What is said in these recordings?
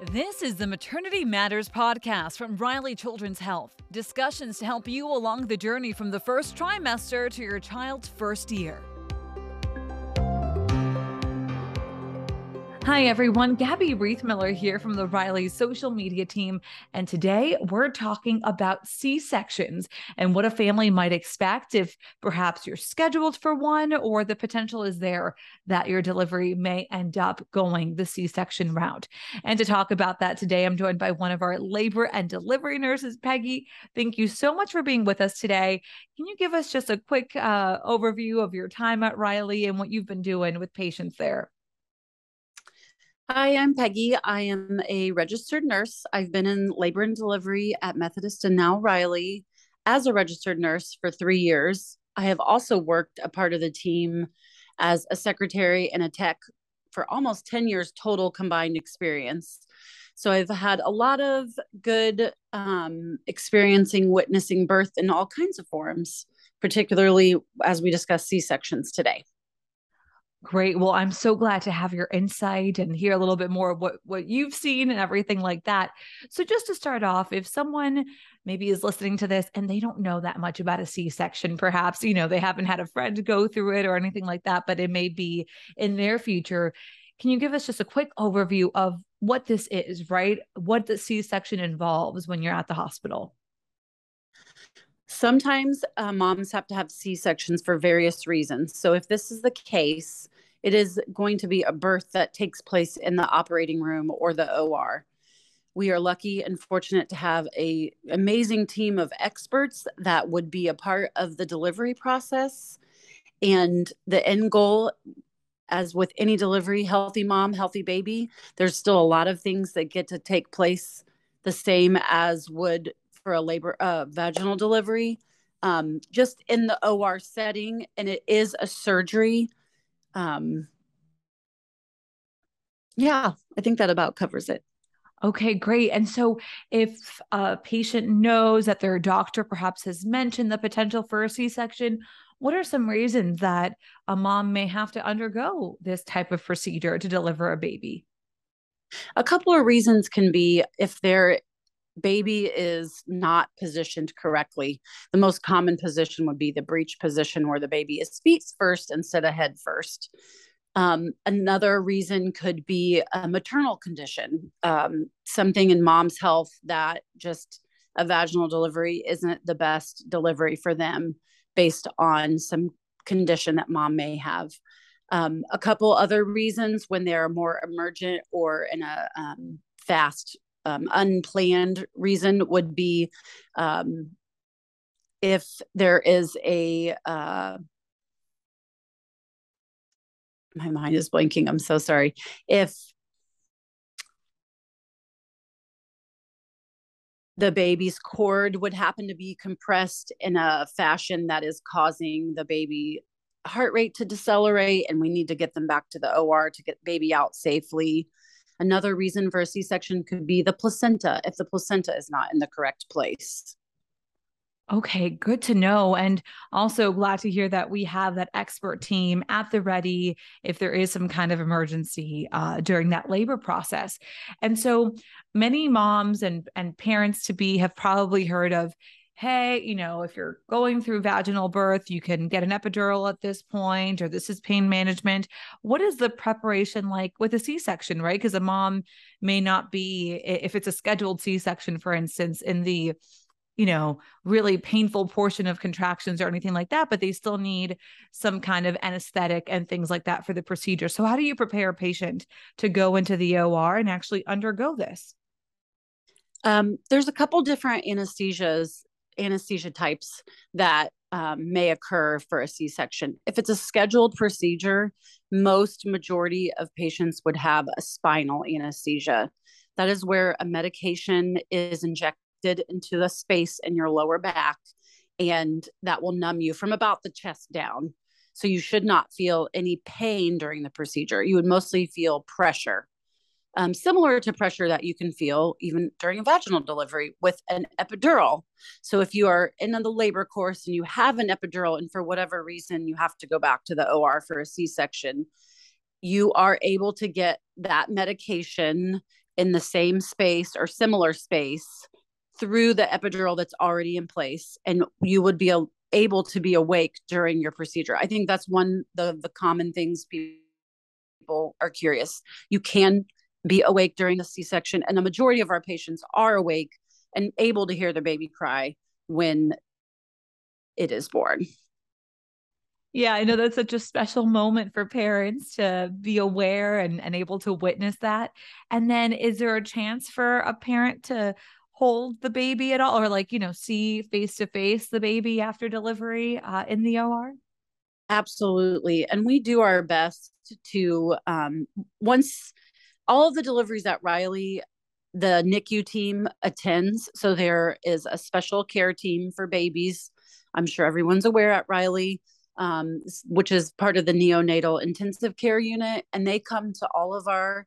This is the Maternity Matters podcast from Riley Children's Health. Discussions to help you along the journey from the first trimester to your child's first year. Hi, everyone. Gabby Reithmiller here from the Riley social media team. And today we're talking about C sections and what a family might expect if perhaps you're scheduled for one or the potential is there that your delivery may end up going the C section route. And to talk about that today, I'm joined by one of our labor and delivery nurses, Peggy. Thank you so much for being with us today. Can you give us just a quick uh, overview of your time at Riley and what you've been doing with patients there? Hi, I'm Peggy. I am a registered nurse. I've been in labor and delivery at Methodist and now Riley as a registered nurse for three years. I have also worked a part of the team as a secretary and a tech for almost 10 years total combined experience. So I've had a lot of good um, experiencing witnessing birth in all kinds of forms, particularly as we discuss C sections today. Great. Well, I'm so glad to have your insight and hear a little bit more of what what you've seen and everything like that. So just to start off, if someone maybe is listening to this and they don't know that much about a C-section, perhaps, you know, they haven't had a friend go through it or anything like that, but it may be in their future, can you give us just a quick overview of what this is, right? What the C-section involves when you're at the hospital? Sometimes uh, moms have to have C sections for various reasons. So, if this is the case, it is going to be a birth that takes place in the operating room or the OR. We are lucky and fortunate to have a amazing team of experts that would be a part of the delivery process. And the end goal, as with any delivery, healthy mom, healthy baby, there's still a lot of things that get to take place the same as would for a labor uh, vaginal delivery um, just in the or setting and it is a surgery um, yeah i think that about covers it Okay, great. And so, if a patient knows that their doctor perhaps has mentioned the potential for a C section, what are some reasons that a mom may have to undergo this type of procedure to deliver a baby? A couple of reasons can be if there baby is not positioned correctly. The most common position would be the breech position where the baby is feet first instead of head first. Um, another reason could be a maternal condition, um, something in mom's health that just a vaginal delivery isn't the best delivery for them based on some condition that mom may have. Um, a couple other reasons when they're more emergent or in a um, fast um, unplanned reason would be um, if there is a uh, my mind is blanking i'm so sorry. If the baby's cord would happen to be compressed in a fashion that is causing the baby heart rate to decelerate and we need to get them back to the OR to get baby out safely Another reason for a C section could be the placenta, if the placenta is not in the correct place. Okay, good to know. And also glad to hear that we have that expert team at the ready if there is some kind of emergency uh, during that labor process. And so many moms and, and parents to be have probably heard of hey, you know, if you're going through vaginal birth, you can get an epidural at this point, or this is pain management. What is the preparation like with a C section, right? Because a mom may not be, if it's a scheduled C section, for instance, in the you know, really painful portion of contractions or anything like that, but they still need some kind of anesthetic and things like that for the procedure. So, how do you prepare a patient to go into the OR and actually undergo this? Um, there's a couple different anesthesias anesthesia types that um, may occur for a C-section. If it's a scheduled procedure, most majority of patients would have a spinal anesthesia. That is where a medication is injected into the space in your lower back, and that will numb you from about the chest down. So you should not feel any pain during the procedure. You would mostly feel pressure um, similar to pressure that you can feel even during a vaginal delivery with an epidural. So, if you are in the labor course and you have an epidural, and for whatever reason you have to go back to the OR for a C section, you are able to get that medication in the same space or similar space through the epidural that's already in place and you would be able to be awake during your procedure i think that's one of the common things people are curious you can be awake during the c-section and the majority of our patients are awake and able to hear their baby cry when it is born yeah, I know that's such a special moment for parents to be aware and, and able to witness that. And then is there a chance for a parent to hold the baby at all or like, you know, see face to face the baby after delivery uh, in the OR? Absolutely. And we do our best to, um, once all of the deliveries at Riley, the NICU team attends. So there is a special care team for babies. I'm sure everyone's aware at Riley um, which is part of the neonatal intensive care unit, and they come to all of our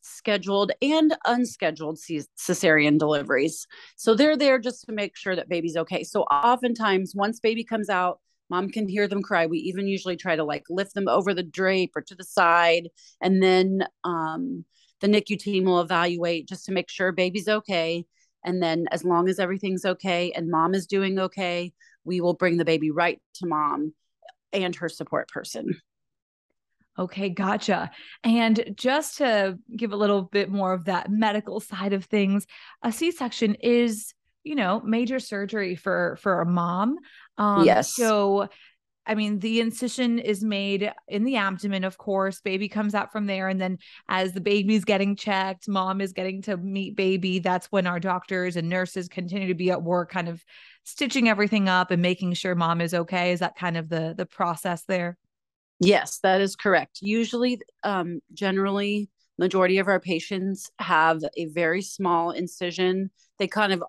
scheduled and unscheduled cesarean deliveries. So they're there just to make sure that baby's okay. So oftentimes, once baby comes out, mom can hear them cry. We even usually try to like lift them over the drape or to the side, and then um, the NICU team will evaluate just to make sure baby's okay. And then, as long as everything's okay and mom is doing okay, we will bring the baby right to mom and her support person. Okay, gotcha. And just to give a little bit more of that medical side of things, a C-section is, you know, major surgery for for a mom. Um, yes. So, I mean, the incision is made in the abdomen, of course. Baby comes out from there, and then as the baby's getting checked, mom is getting to meet baby. That's when our doctors and nurses continue to be at work, kind of stitching everything up and making sure mom is okay is that kind of the the process there yes that is correct usually um generally majority of our patients have a very small incision they kind of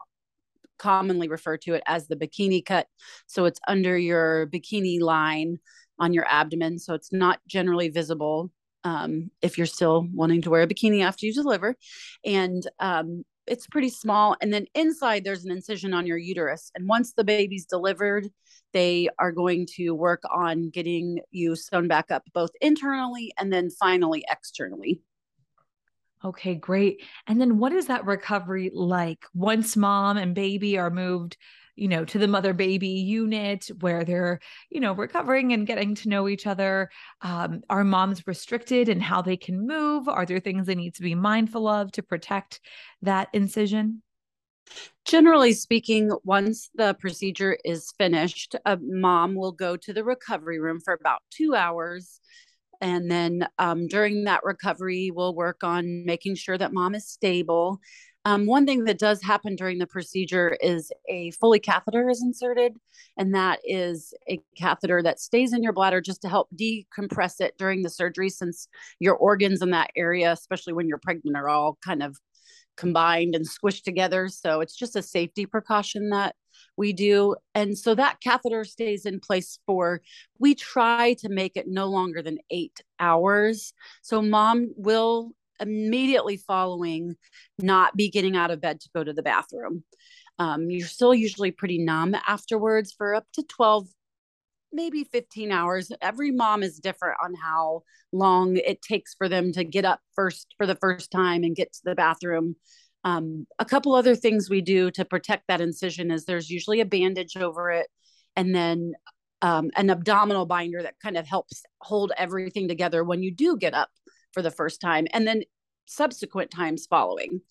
commonly refer to it as the bikini cut. So it's under your bikini line on your abdomen. So it's not generally visible um, if you're still wanting to wear a bikini after you deliver. And um, it's pretty small. And then inside there's an incision on your uterus. And once the baby's delivered they are going to work on getting you sewn back up both internally and then finally externally okay great and then what is that recovery like once mom and baby are moved you know, to the mother baby unit where they're, you know, recovering and getting to know each other? Um, are moms restricted in how they can move? Are there things they need to be mindful of to protect that incision? Generally speaking, once the procedure is finished, a mom will go to the recovery room for about two hours. And then um, during that recovery, we'll work on making sure that mom is stable. Um, one thing that does happen during the procedure is a Foley catheter is inserted, and that is a catheter that stays in your bladder just to help decompress it during the surgery, since your organs in that area, especially when you're pregnant, are all kind of combined and squished together. So it's just a safety precaution that we do. And so that catheter stays in place for, we try to make it no longer than eight hours. So mom will immediately following not be getting out of bed to go to the bathroom. Um, you're still usually pretty numb afterwards for up to 12, maybe 15 hours. Every mom is different on how long it takes for them to get up first for the first time and get to the bathroom. Um, a couple other things we do to protect that incision is there's usually a bandage over it and then um, an abdominal binder that kind of helps hold everything together when you do get up for the first time and then subsequent times following.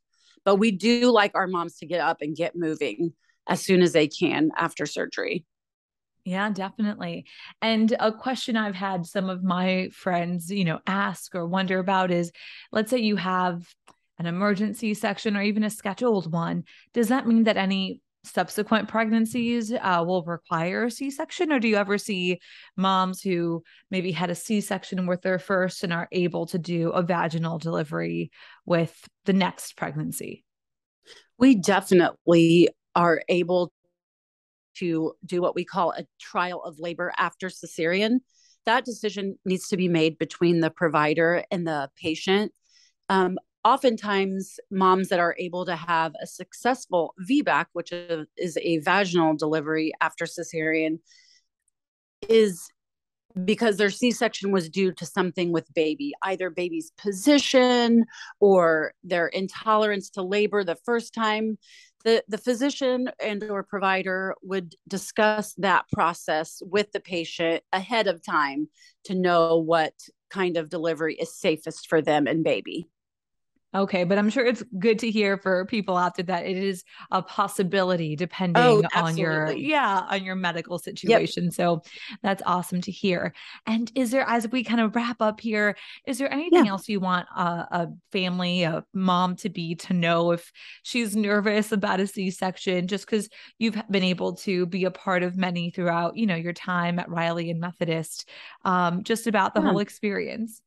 But we do like our moms to get up and get moving as soon as they can after surgery. Yeah, definitely. And a question I've had some of my friends, you know, ask or wonder about is let's say you have an emergency section or even a scheduled one. Does that mean that any subsequent pregnancies uh, will require a c-section? Or do you ever see moms who maybe had a c-section with their first and are able to do a vaginal delivery with the next pregnancy? We definitely are able to do what we call a trial of labor after cesarean. That decision needs to be made between the provider and the patient. Um, oftentimes moms that are able to have a successful VBAC, which is a vaginal delivery after cesarean, is because their c-section was due to something with baby either baby's position or their intolerance to labor the first time. The, the physician and or provider would discuss that process with the patient ahead of time to know what kind of delivery is safest for them and baby Okay, but I'm sure it's good to hear for people out there that it is a possibility depending oh, on your yeah, on your medical situation. Yep. So that's awesome to hear. And is there as we kind of wrap up here, is there anything yeah. else you want a, a family, a mom to be to know if she's nervous about a C-section just cuz you've been able to be a part of many throughout, you know, your time at Riley and Methodist um just about the yeah. whole experience?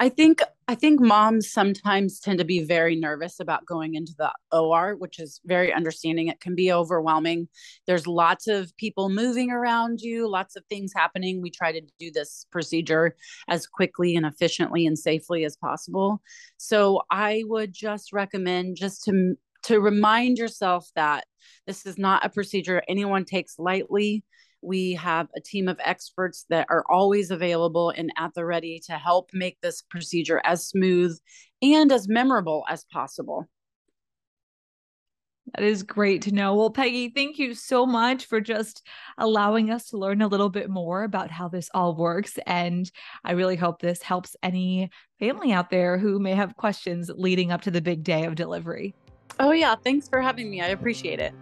I think I think moms sometimes tend to be very nervous about going into the OR, which is very understanding. It can be overwhelming. There's lots of people moving around you, lots of things happening. We try to do this procedure as quickly and efficiently and safely as possible. So I would just recommend just to to remind yourself that this is not a procedure anyone takes lightly we have a team of experts that are always available and at the ready to help make this procedure as smooth and as memorable as possible. That is great to know. Well, Peggy, thank you so much for just allowing us to learn a little bit more about how this all works. And I really hope this helps any family out there who may have questions leading up to the big day of delivery. Oh, yeah. Thanks for having me. I appreciate it.